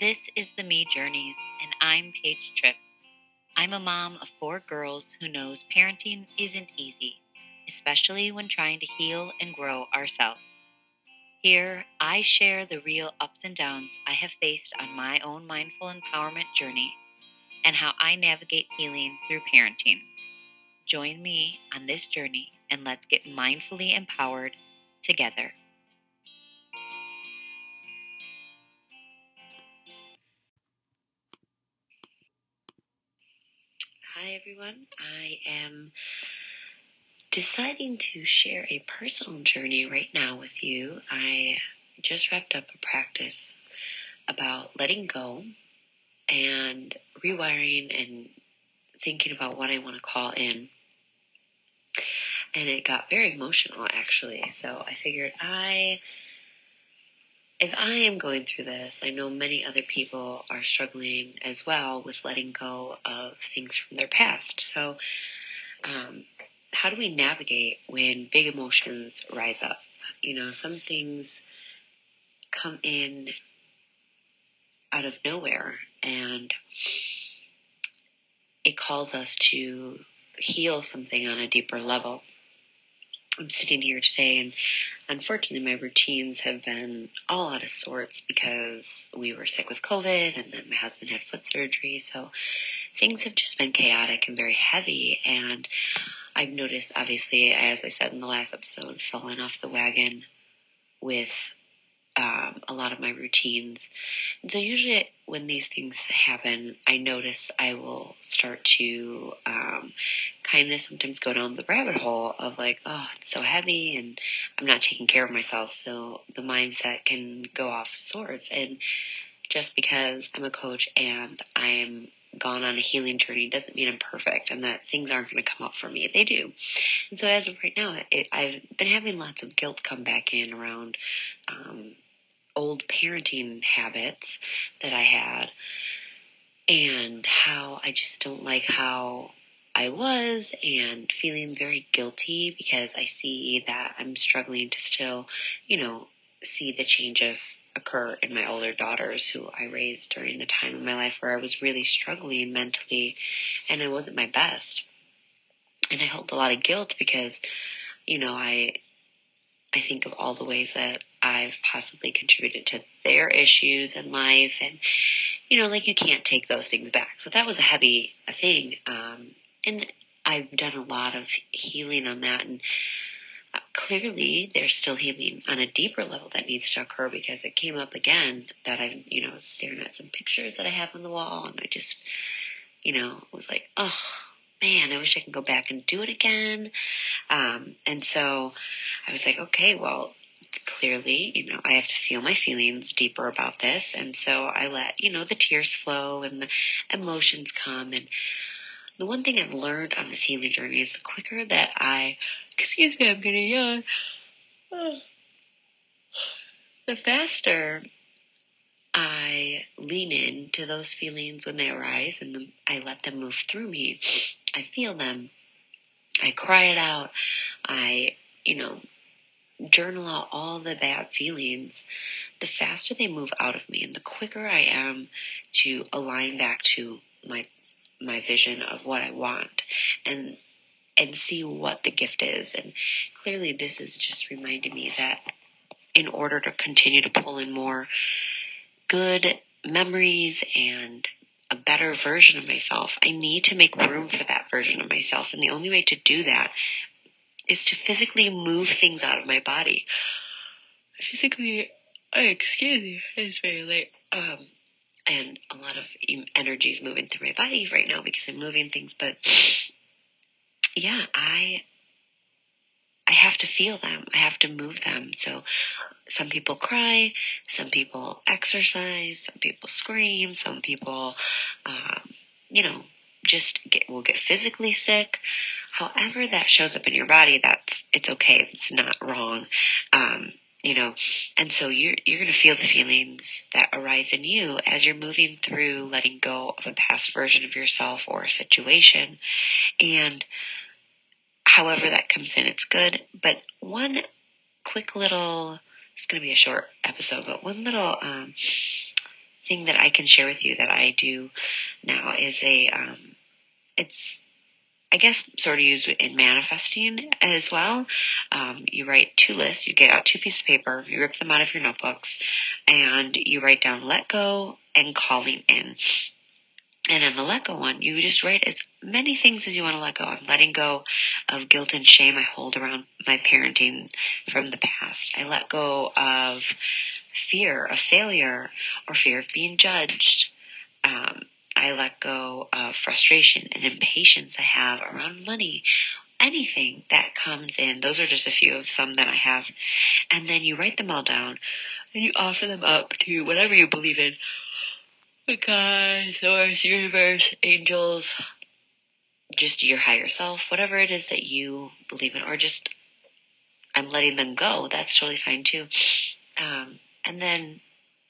This is the Me Journeys, and I'm Paige Tripp. I'm a mom of four girls who knows parenting isn't easy, especially when trying to heal and grow ourselves. Here, I share the real ups and downs I have faced on my own mindful empowerment journey and how I navigate healing through parenting. Join me on this journey and let's get mindfully empowered together. Everyone. I am deciding to share a personal journey right now with you. I just wrapped up a practice about letting go and rewiring and thinking about what I want to call in. And it got very emotional actually. So I figured I if I am going through this, I know many other people are struggling as well with letting go of things from their past. So, um, how do we navigate when big emotions rise up? You know, some things come in out of nowhere and it calls us to heal something on a deeper level. I'm sitting here today, and unfortunately, my routines have been all out of sorts because we were sick with COVID, and then my husband had foot surgery. So things have just been chaotic and very heavy. And I've noticed, obviously, as I said in the last episode, falling off the wagon with um, a lot of my routines. And so usually when these things happen, I notice I will start to um, kind of sometimes go down the rabbit hole of like, oh, it's so heavy and I'm not taking care of myself. So the mindset can go off sorts. And just because I'm a coach and I'm gone on a healing journey doesn't mean I'm perfect and that things aren't going to come up for me. They do. And so as of right now, it, I've been having lots of guilt come back in around um, old parenting habits that I had and how I just don't like how I was and feeling very guilty because I see that I'm struggling to still, you know, see the changes occur in my older daughters who I raised during the time of my life where I was really struggling mentally and I wasn't my best. And I held a lot of guilt because, you know, I I think of all the ways that I've possibly contributed to their issues in life. And you know like you can't take those things back. So that was a heavy thing. Um and I've done a lot of healing on that. And uh, clearly there's still healing on a deeper level that needs to occur because it came up again that I'm, you know staring at some pictures that I have on the wall. And I just you know was like oh man, I wish I could go back and do it again. Um, and so I was like, okay, well, clearly, you know, I have to feel my feelings deeper about this. And so I let, you know, the tears flow and the emotions come. And the one thing I've learned on this healing journey is the quicker that I, excuse me, I'm getting yawn. The faster I lean in to those feelings when they arise and the, I let them move through me. I feel them. I cry it out. I, you know, journal out all the bad feelings, the faster they move out of me and the quicker I am to align back to my my vision of what I want and and see what the gift is. And clearly this is just reminding me that in order to continue to pull in more good memories and a better version of myself, I need to make room for that version of myself. And the only way to do that is to physically move things out of my body. Physically, oh, excuse me, it's very late. Um, and a lot of energy is moving through my body right now because I'm moving things. But yeah, I I have to feel them. I have to move them. So some people cry, some people exercise, some people scream, some people, um, you know, just get will get physically sick. However that shows up in your body, that's it's okay. It's not wrong. Um, you know, and so you're you're to feel the feelings that arise in you as you're moving through letting go of a past version of yourself or a situation, and however that comes in, it's good. But one quick little, it's to be a short episode, but one little um, thing that I can share with you that I do now is a um, it's I guess sort of used in manifesting as well. Um, you write two lists. You get out two pieces of paper. You rip them out of your notebooks, and you write down "let go" and "calling in." And in the let go one, you just write as many things as you want to let go. I'm letting go of guilt and shame I hold around my parenting from the past. I let go of fear of failure or fear of being judged. Um, I let go of frustration and impatience I have around money. Anything that comes in, those are just a few of some that I have. And then you write them all down and you offer them up to whatever you believe in God, source, universe, angels, just your higher self, whatever it is that you believe in, or just I'm letting them go, that's totally fine too. Um, and then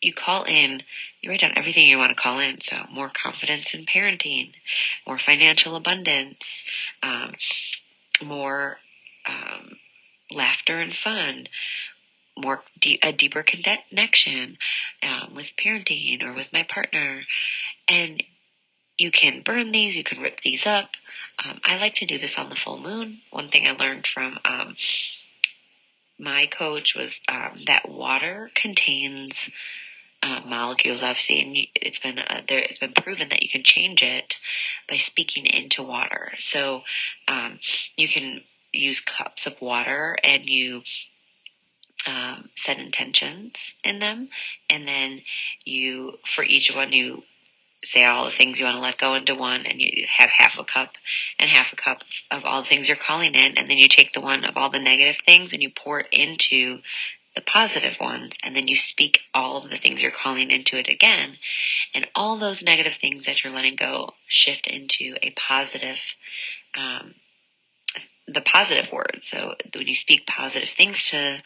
you call in, you write down everything you want to call in. So more confidence in parenting, more financial abundance, um, more um, laughter and fun, more de- a deeper connection um, with parenting or with my partner, and you can burn these, you can rip these up. Um, I like to do this on the full moon. One thing I learned from um, my coach was um, that water contains uh, molecules, obviously, and it's been uh, there. It's been proven that you can change it by speaking into water. So um, you can use cups of water and you um, set intentions in them, and then you for each one you say all the things you want to let go into one, and you have half a cup and half a cup of all the things you're calling in, and then you take the one of all the negative things and you pour it into the positive ones, and then you speak all of the things you're calling into it again, and all those negative things that you're letting go shift into a positive. Um, the positive words. So when you speak positive things to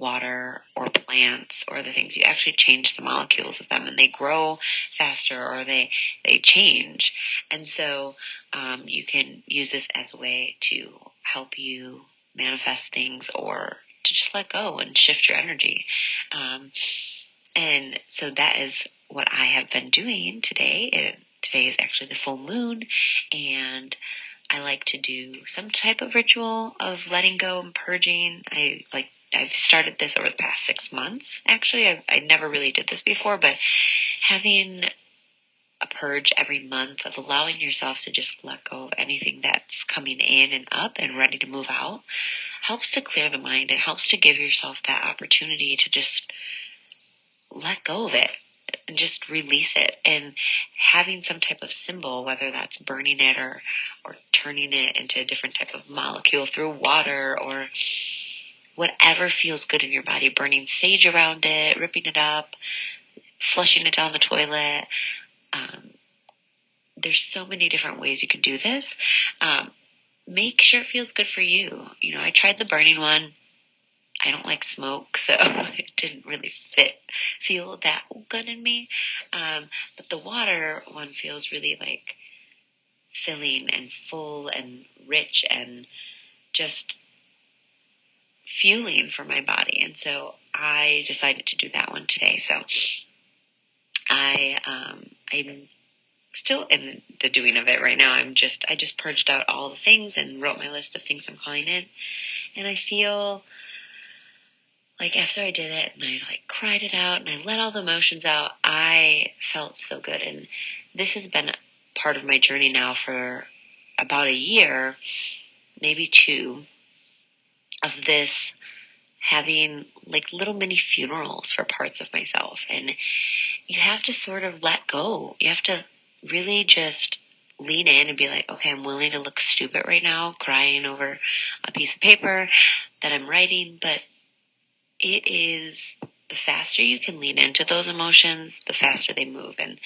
water or plants or the things. You actually change the molecules of them and they grow faster or they they change. And so um, you can use this as a way to help you manifest things or to just let go and shift your energy. Um, and so that is what i have been doing today. And today is actually the full moon and I like to do some type of ritual of letting go and purging. I like I've started this over the past six months. Actually, I've, I never really did this before, but having a purge every month of allowing yourself to just let go of anything that's coming in and up and ready to move out helps to clear the mind. It helps to give yourself that opportunity to just let go of it and just release it and having some type of symbol whether that's burning it or or turning it into a different type of molecule through water or whatever feels good in your body, burning sage around it, ripping it up, flushing it down the toilet. Um, there's so many different ways you can do this. Um, make sure it feels good for you. You know, I tried the burning one. I don't like smoke, so it didn't really fit, feel that good in me. Um, but the water one feels really like filling and full and rich and just fueling for my body. And so I decided to do that one today. So I um, I'm still in the doing of it right now. I'm just I just purged out all the things and wrote my list of things I'm calling in, and I feel like after I did it and I like cried it out and I let all the emotions out, I felt so good. And this has been part of my journey now for about a year, maybe two of this having like little mini funerals for parts of myself. And you have to sort of let go. You have to really just lean in and be like, okay, I'm willing to look stupid right now, crying over a piece of paper that I'm writing, but it is the faster you can lean into those emotions, the faster they move. And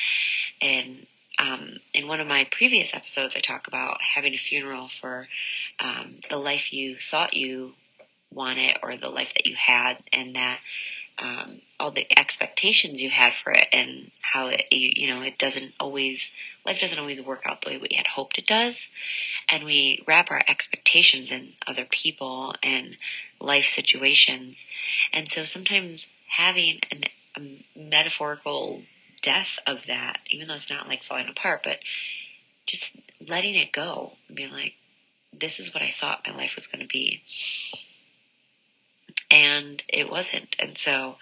and um, in one of my previous episodes, I talk about having a funeral for um, the life you thought you wanted or the life that you had and that um, all the expectations you had for it and how it you, you know it doesn't always life doesn't always work out the way we had hoped it does and we wrap our expectations in other people and life situations and so sometimes having an, a metaphorical death of that, even though it's not like falling apart, but just letting it go and being like, this is what I thought my life was going to be. And it wasn't. And so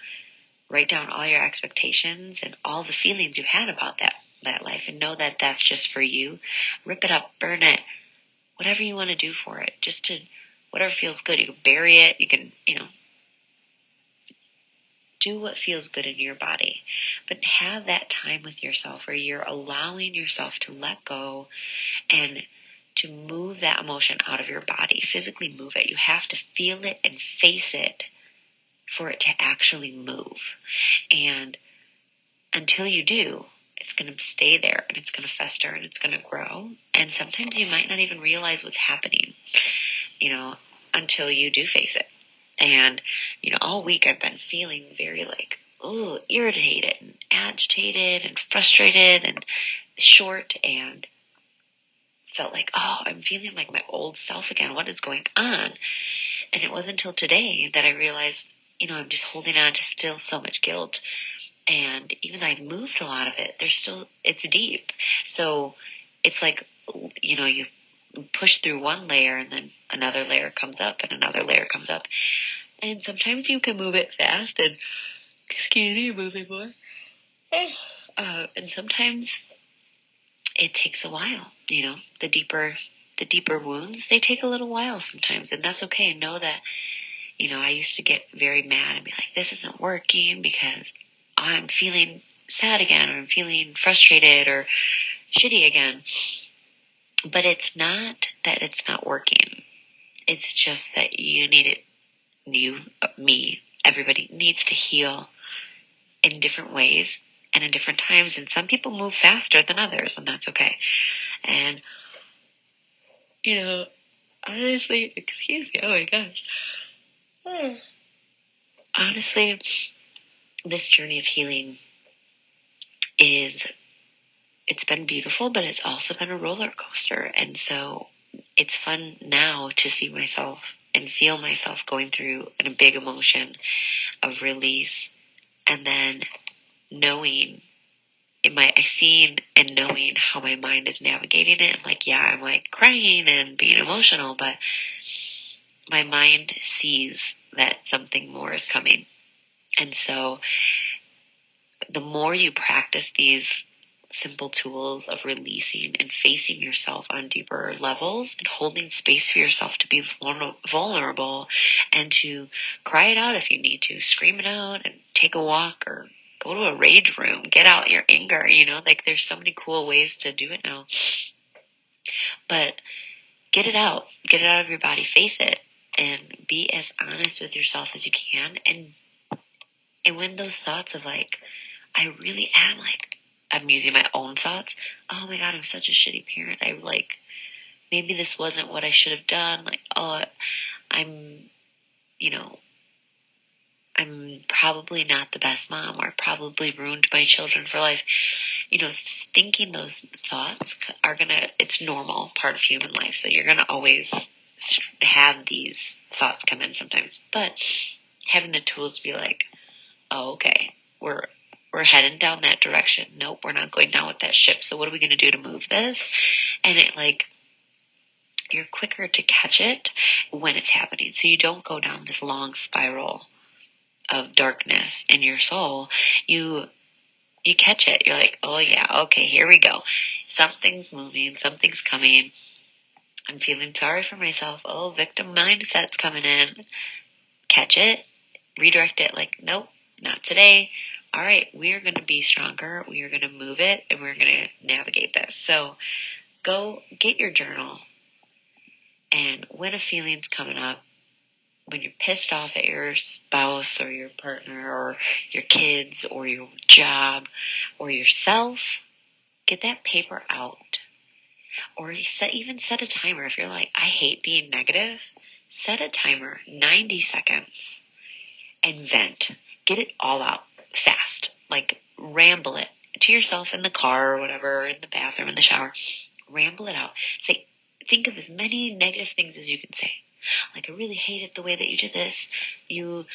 write down all your expectations and all the feelings you had about that, that life and know that that's just for you. Rip it up, burn it, whatever you want to do for it, just to whatever feels good. You can bury it, you can, you know, do what feels good in your body. But have that time with yourself where you're allowing yourself to let go and to move that emotion out of your body, physically move it. You have to feel it and face it for it to actually move. And until you do, it's going to stay there and it's going to fester and it's going to grow. And sometimes you might not even realize what's happening, you know, until you do face it. And, you know, all week I've been feeling very like, oh, irritated and agitated and frustrated and short and felt like, oh, I'm feeling like my old self again. What is going on? And it wasn't until today that I realized, you know, I'm just holding on to still so much guilt. And even though I've moved a lot of it, there's still, it's deep. So it's like, you know, you push through one layer and then another layer comes up and another layer comes up. And sometimes you can move it fast and, excuse me, moving more. Uh, and sometimes it takes a while, you know, the deeper, the deeper wounds, they take a little while sometimes and that's okay. Know that, you know, I used to get very mad and be like, this isn't working because I'm feeling sad again or I'm feeling frustrated or shitty again. But it's not that it's not working. It's just that you need it, you, me, everybody needs to heal in different ways and in different times. And some people move faster than others, and that's okay. And, you know, honestly, excuse me, oh my gosh. Hmm. Honestly, this journey of healing is it's been beautiful, but it's also been a roller coaster. And so it's fun now to see myself and feel myself going through a big emotion of release and then knowing in my seeing and knowing how my mind is navigating it. I'm like, yeah, I'm like crying and being emotional, but my mind sees that something more is coming. And so the more you practice these simple tools of releasing and facing yourself on deeper levels and holding space for yourself to be vulnerable and to cry it out if you need to, scream it out and take a walk or go to a rage room, get out your anger, you know, like there's so many cool ways to do it now. But get it out, get it out of your body, face it, and be as honest with yourself as you can. And and when those thoughts of like, I really am like I'm using my own thoughts. Oh my god, I'm such a shitty parent. I like maybe this wasn't what I should have done. Like, oh, I'm, you know, I'm probably not the best mom or probably ruined my children for life. You know, thinking those thoughts are gonna, it's normal part of human life. So you're gonna always have these thoughts come in sometimes. But having the tools to be like, oh, okay, we're we're heading down that direction. Nope, we're not going down with that ship. So what are we going to do to move this? And it like you're quicker to catch it when it's happening. So you don't go down this long spiral of darkness in your soul. You you catch it. You're like, "Oh yeah, okay, here we go. Something's moving, something's coming. I'm feeling sorry for myself. Oh, victim mindset's coming in." Catch it, redirect it like, "Nope, not today all right, we are going to be stronger. We are going to move it and we're going to navigate this. So go get your journal. And when a feeling's coming up, when you're pissed off at your spouse or your partner or your kids or your job or yourself, get that paper out. Or set, even set a timer. If you're like, I hate being negative, set a timer, 90 seconds, and vent. Get it all out fast, like ramble it to yourself in the car or whatever, in the bathroom, in the shower. Ramble it out. Say, think of as many negative things as you can say. Like, I really hated the way that you did this. You,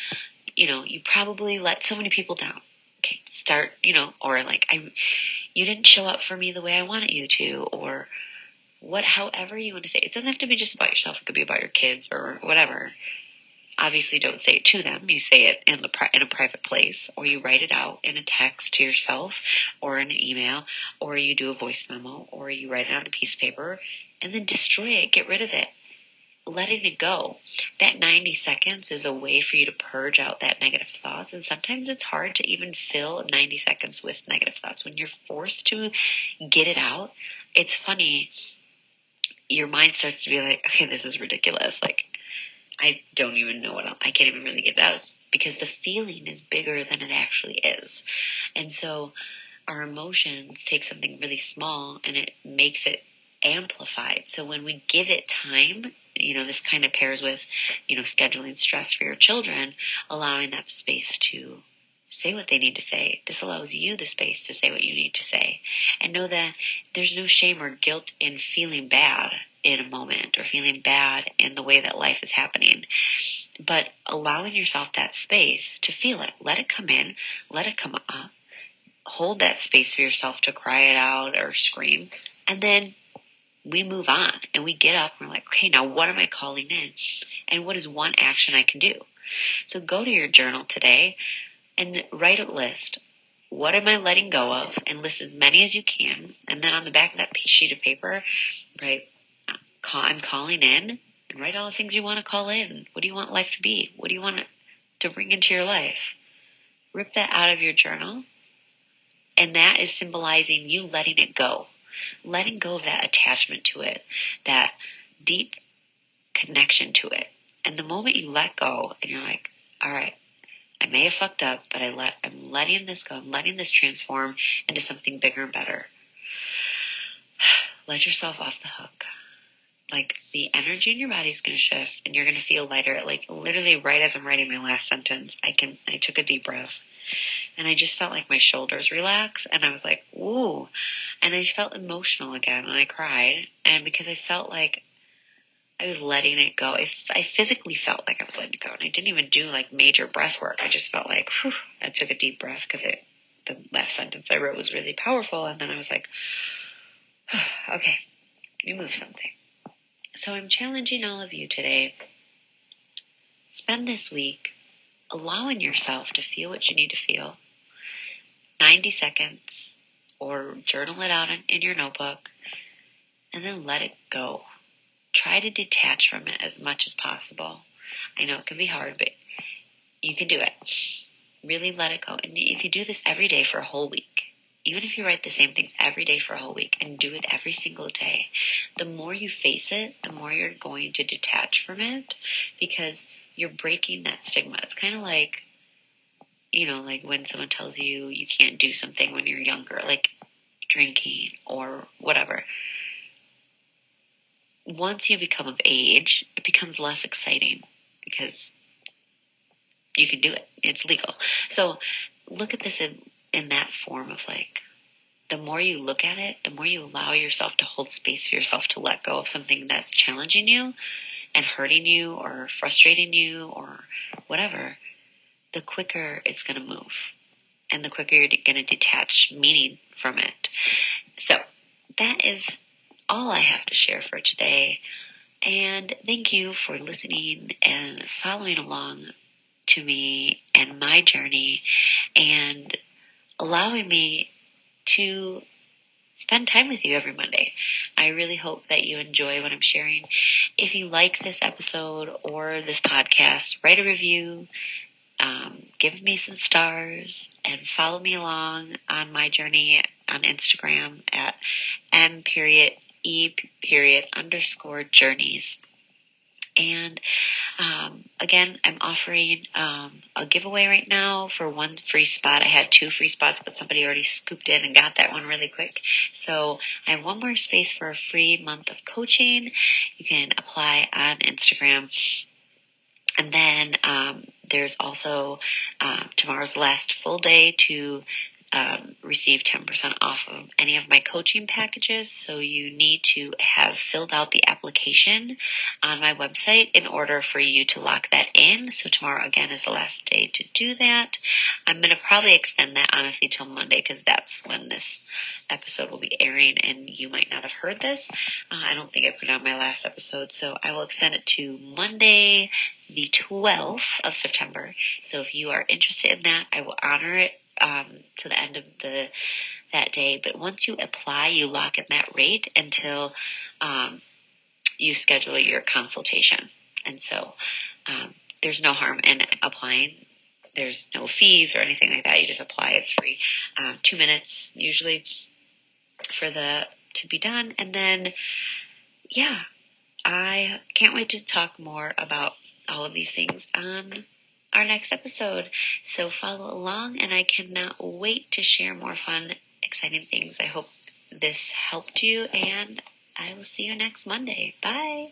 you know, you probably let so many people down. okay, start, you know, or like I, you didn't show up for me the way I wanted you to, or what, however you want to say. It doesn't have to be just about yourself. It could be about your kids or whatever. Obviously, don't say it to them. You say it in the in a private place, or you write it out in a text to yourself, or in an email, or you do a voice memo, or you write it on a piece of paper, and then destroy it. Get rid of it letting it go. That 90 seconds is a way for you to purge out that negative thoughts. And sometimes it's hard to even fill 90 seconds with negative thoughts. When you're forced to get it out, it's funny. Your mind starts to be like, okay, this is ridiculous. Like, I don't even know what else. I can't even really get out because the feeling is bigger than it actually is. And so our emotions take something really small and it makes it amplified. So when we give it time, you know, this kind of pairs with, you know, scheduling stress for your children, allowing that space to say what they need to say. This allows you the space to say what you need to say. And know that there's no shame or guilt in feeling bad in a moment or feeling bad in the way that life is happening. But allowing yourself that space to feel it. Let it come in, let it come up. Hold that space for yourself to cry it out or scream. And then we move on and we get up and we're like, okay, now what am I calling in? And what is one action I can do? So go to your journal today and write a list. What am I letting go of? And list as many as you can. And then on the back of that sheet of paper, write, I'm calling in and write all the things you want to call in. What do you want life to be? What do you want to bring into your life? Rip that out of your journal. And that is symbolizing you letting it go letting go of that attachment to it, that deep connection to it. And the moment you let go and you're like, all right, I may have fucked up, but I let I'm letting this go. I'm letting this transform into something bigger and better. Let yourself off the hook. Like the energy in your body is going to shift, and you're going to feel lighter. Like literally, right as I'm writing my last sentence, I can I took a deep breath, and I just felt like my shoulders relax, and I was like, ooh, and I felt emotional again, and I cried, and because I felt like I was letting it go. I, I physically felt like I was letting it go, and I didn't even do like major breath work. I just felt like, whew, I took a deep breath because it the last sentence I wrote was really powerful, and then I was like, okay, you move something. So I'm challenging all of you today. Spend this week allowing yourself to feel what you need to feel. 90 seconds, or journal it out in, in your notebook, and then let it go. Try to detach from it as much as possible. I know it can be hard, but you can do it. Really let it go. And if you do this every day for a whole week, even if you write the same things every day for a whole week and do it every single day, the more you face it, the more you're going to detach from it because you're breaking that stigma. It's kind of like, you know, like when someone tells you you can't do something when you're younger, like drinking or whatever. Once you become of age, it becomes less exciting because you can do it. It's legal. So look at this in, in that form of like, the more you look at it, the more you allow yourself to hold space for yourself to let go of something that's challenging you, and hurting you or frustrating you or whatever, the quicker it's going to move and the quicker you're going to detach meaning from it. So that is all I have to share for today. And thank you for listening and following along to me and my journey and allowing me to spend time with you every Monday. I really hope that you enjoy what I'm sharing. If you like this episode or this podcast, write a review, um, give me some stars, and follow me along on my journey on Instagram at m period e period underscore journeys. And um, again, I'm offering um, a giveaway right now for one free spot. I had two free spots, but somebody already scooped in and got that one really quick. So I have one more space for a free month of coaching. You can apply on Instagram. And then um, there's also uh, tomorrow's last full day to um, receive 10% off of any of my coaching packages. So you need to have filled out the application on my website in order for you to lock that in. So tomorrow again is the last day to do that. I'm going to probably extend that honestly till Monday because that's when this episode will be airing and you might not have heard this. Uh, I don't think I put out my last episode, so I will extend it to Monday, the 12th of September. So if you are interested in that, I will honor it um, to the end of the that day. But once you apply, you lock in that rate until um, you schedule your consultation. And so um, there's no harm in applying. There's no fees or anything like that. You just apply. It's free. Um, two minutes usually for the to be done, and then yeah, I can't wait to talk more about all of these things on our next episode. So follow along, and I cannot wait to share more fun, exciting things. I hope this helped you, and I will see you next Monday. Bye.